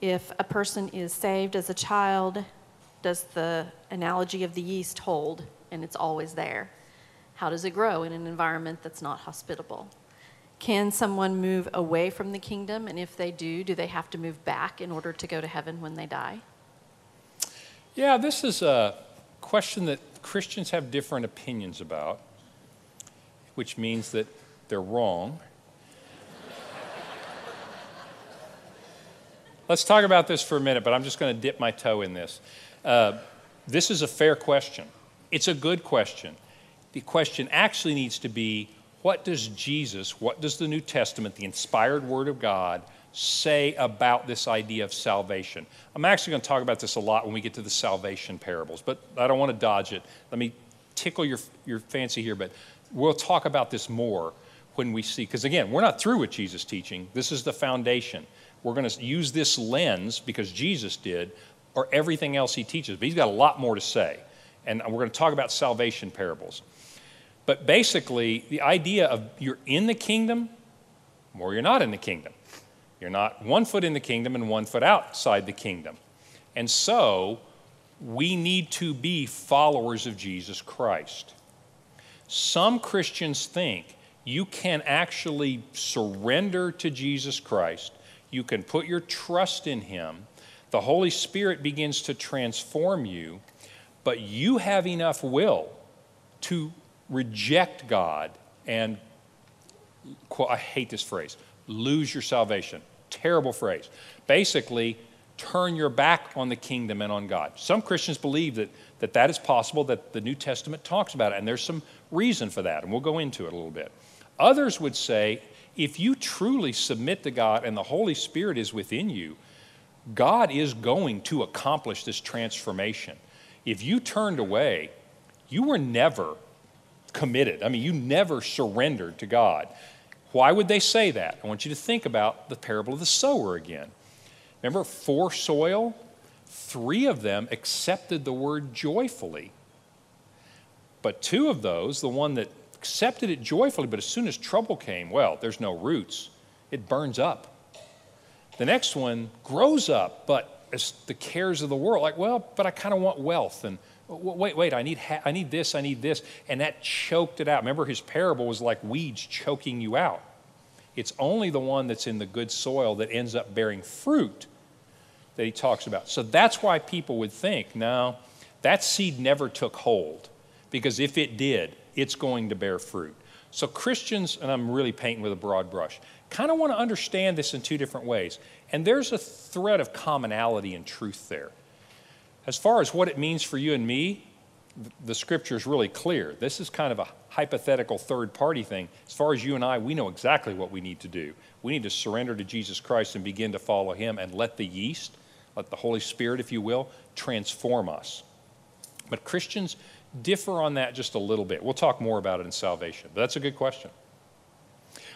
If a person is saved as a child, does the analogy of the yeast hold and it's always there? How does it grow in an environment that's not hospitable? Can someone move away from the kingdom? And if they do, do they have to move back in order to go to heaven when they die? Yeah, this is a question that Christians have different opinions about, which means that they're wrong. Let's talk about this for a minute, but I'm just going to dip my toe in this. Uh, this is a fair question. It's a good question. The question actually needs to be what does Jesus, what does the New Testament, the inspired Word of God, say about this idea of salvation? I'm actually going to talk about this a lot when we get to the salvation parables, but I don't want to dodge it. Let me tickle your, your fancy here, but we'll talk about this more when we see, because again, we're not through with Jesus' teaching. This is the foundation. We're going to use this lens because Jesus did, or everything else he teaches. But he's got a lot more to say. And we're going to talk about salvation parables. But basically, the idea of you're in the kingdom or you're not in the kingdom. You're not one foot in the kingdom and one foot outside the kingdom. And so, we need to be followers of Jesus Christ. Some Christians think you can actually surrender to Jesus Christ you can put your trust in Him. The Holy Spirit begins to transform you, but you have enough will to reject God and, I hate this phrase, lose your salvation. Terrible phrase. Basically, turn your back on the kingdom and on God. Some Christians believe that that, that is possible, that the New Testament talks about it, and there's some reason for that, and we'll go into it a little bit. Others would say if you truly submit to God and the Holy Spirit is within you, God is going to accomplish this transformation. If you turned away, you were never committed. I mean, you never surrendered to God. Why would they say that? I want you to think about the parable of the sower again. Remember, four soil? Three of them accepted the word joyfully. But two of those, the one that accepted it joyfully, but as soon as trouble came, well, there's no roots. It burns up. The next one grows up, but as the cares of the world, like, well, but I kind of want wealth. And wait, wait, I need, ha- I need this, I need this. And that choked it out. Remember, his parable was like weeds choking you out. It's only the one that's in the good soil that ends up bearing fruit that he talks about. So that's why people would think, no, that seed never took hold. Because if it did, it's going to bear fruit. So, Christians, and I'm really painting with a broad brush, kind of want to understand this in two different ways. And there's a thread of commonality and truth there. As far as what it means for you and me, the scripture is really clear. This is kind of a hypothetical third party thing. As far as you and I, we know exactly what we need to do. We need to surrender to Jesus Christ and begin to follow Him and let the yeast, let the Holy Spirit, if you will, transform us. But Christians, differ on that just a little bit. We'll talk more about it in salvation, but that's a good question.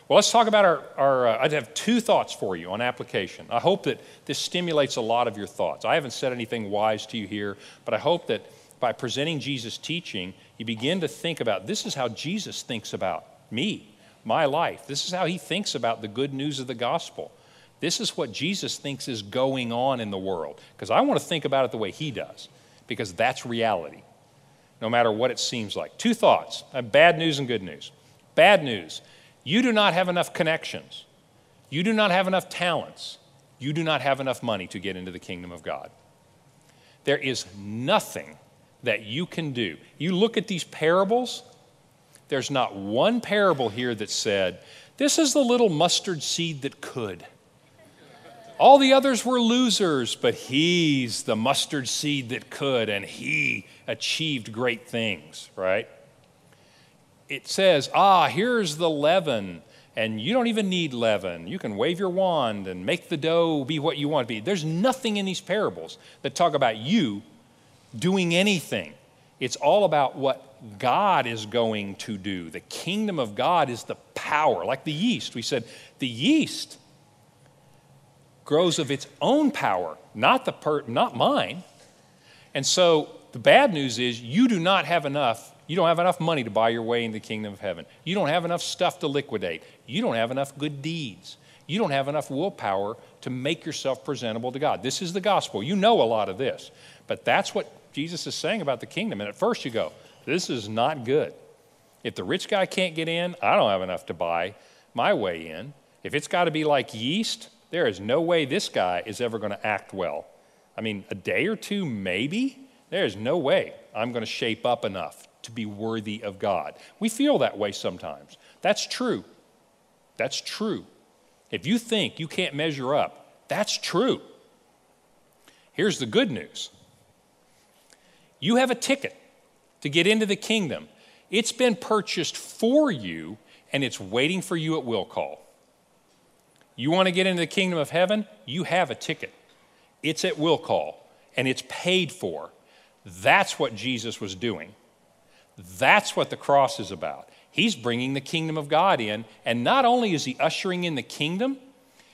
Well, let's talk about our. our uh, I have two thoughts for you on application. I hope that this stimulates a lot of your thoughts. I haven't said anything wise to you here, but I hope that by presenting Jesus' teaching, you begin to think about this is how Jesus thinks about me, my life. This is how he thinks about the good news of the gospel. This is what Jesus thinks is going on in the world. Because I want to think about it the way he does, because that's reality no matter what it seems like. Two thoughts uh, bad news and good news. Bad news you do not have enough connections, you do not have enough talents, you do not have enough money to get into the kingdom of God. There is nothing that you can do. You look at these parables, there's not one parable here that said, This is the little mustard seed that could. All the others were losers, but he's the mustard seed that could, and he achieved great things, right? It says, ah, here's the leaven, and you don't even need leaven. You can wave your wand and make the dough be what you want to be. There's nothing in these parables that talk about you doing anything. It's all about what God is going to do. The kingdom of God is the power, like the yeast. We said the yeast grows of its own power, not, the per, not mine. And so the bad news is you do not have enough You don't have enough money to buy your way into the kingdom of heaven. You don't have enough stuff to liquidate. You don't have enough good deeds. You don't have enough willpower to make yourself presentable to God. This is the gospel. You know a lot of this. But that's what Jesus is saying about the kingdom. And at first you go, this is not good. If the rich guy can't get in, I don't have enough to buy my way in. If it's got to be like yeast, there is no way this guy is ever going to act well. I mean, a day or two, maybe. There is no way I'm going to shape up enough to be worthy of God. We feel that way sometimes. That's true. That's true. If you think you can't measure up, that's true. Here's the good news you have a ticket to get into the kingdom. It's been purchased for you and it's waiting for you at will call. You want to get into the kingdom of heaven? You have a ticket. It's at will call and it's paid for. That's what Jesus was doing. That's what the cross is about. He's bringing the kingdom of God in, and not only is he ushering in the kingdom,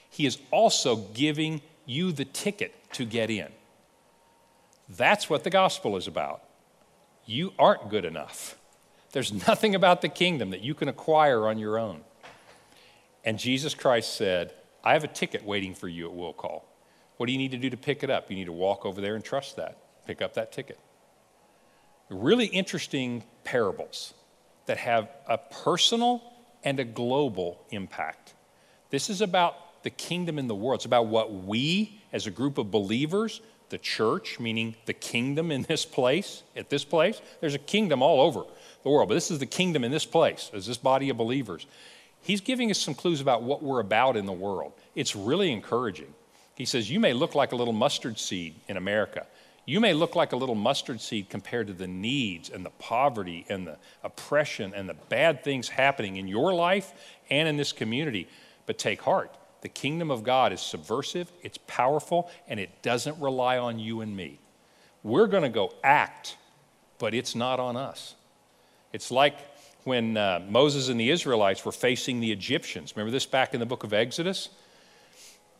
he is also giving you the ticket to get in. That's what the gospel is about. You aren't good enough. There's nothing about the kingdom that you can acquire on your own. And Jesus Christ said, I have a ticket waiting for you at will call. What do you need to do to pick it up? You need to walk over there and trust that. Pick up that ticket. Really interesting parables that have a personal and a global impact. This is about the kingdom in the world. It's about what we, as a group of believers, the church, meaning the kingdom in this place, at this place, there's a kingdom all over the world, but this is the kingdom in this place, as this body of believers. He's giving us some clues about what we're about in the world. It's really encouraging. He says, You may look like a little mustard seed in America. You may look like a little mustard seed compared to the needs and the poverty and the oppression and the bad things happening in your life and in this community. But take heart. The kingdom of God is subversive, it's powerful, and it doesn't rely on you and me. We're going to go act, but it's not on us. It's like when uh, Moses and the Israelites were facing the Egyptians. Remember this back in the book of Exodus?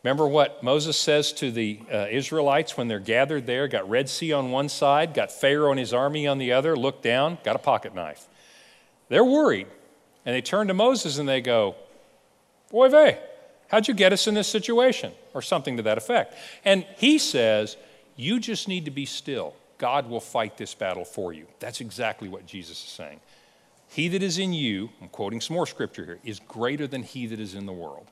Remember what Moses says to the uh, Israelites when they're gathered there? Got Red Sea on one side, got Pharaoh and his army on the other, look down, got a pocket knife. They're worried. And they turn to Moses and they go, Boy, vey, how'd you get us in this situation? Or something to that effect. And he says, You just need to be still. God will fight this battle for you. That's exactly what Jesus is saying. He that is in you, I'm quoting some more scripture here, is greater than he that is in the world.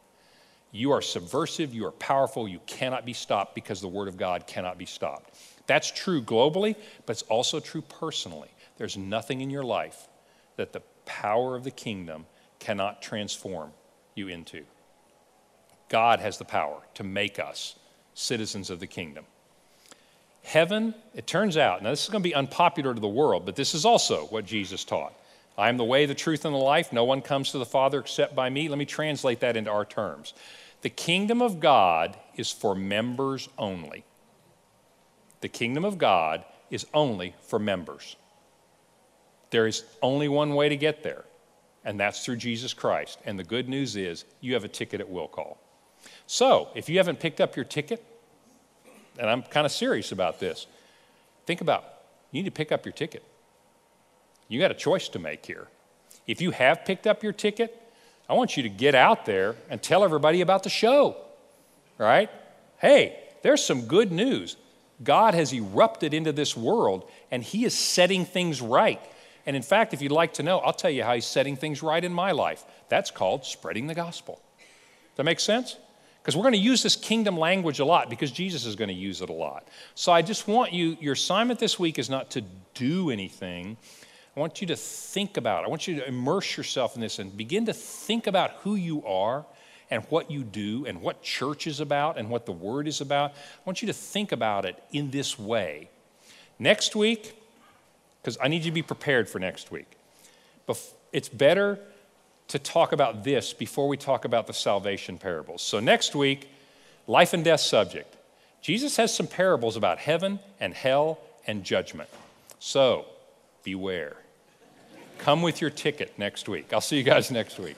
You are subversive, you are powerful, you cannot be stopped because the Word of God cannot be stopped. That's true globally, but it's also true personally. There's nothing in your life that the power of the kingdom cannot transform you into. God has the power to make us citizens of the kingdom. Heaven, it turns out, now this is going to be unpopular to the world, but this is also what Jesus taught. I am the way, the truth, and the life. No one comes to the Father except by me. Let me translate that into our terms. The kingdom of God is for members only. The kingdom of God is only for members. There is only one way to get there, and that's through Jesus Christ. And the good news is you have a ticket at will call. So, if you haven't picked up your ticket, and I'm kind of serious about this, think about you need to pick up your ticket. You got a choice to make here. If you have picked up your ticket, I want you to get out there and tell everybody about the show, right? Hey, there's some good news. God has erupted into this world and He is setting things right. And in fact, if you'd like to know, I'll tell you how He's setting things right in my life. That's called spreading the gospel. Does that make sense? Because we're going to use this kingdom language a lot because Jesus is going to use it a lot. So I just want you, your assignment this week is not to do anything, I want you to think about. I want you to immerse yourself in this and begin to think about who you are and what you do and what church is about and what the word is about. I want you to think about it in this way. Next week, because I need you to be prepared for next week, it's better to talk about this before we talk about the salvation parables. So, next week, life and death subject. Jesus has some parables about heaven and hell and judgment. So, beware. Come with your ticket next week. I'll see you guys next week.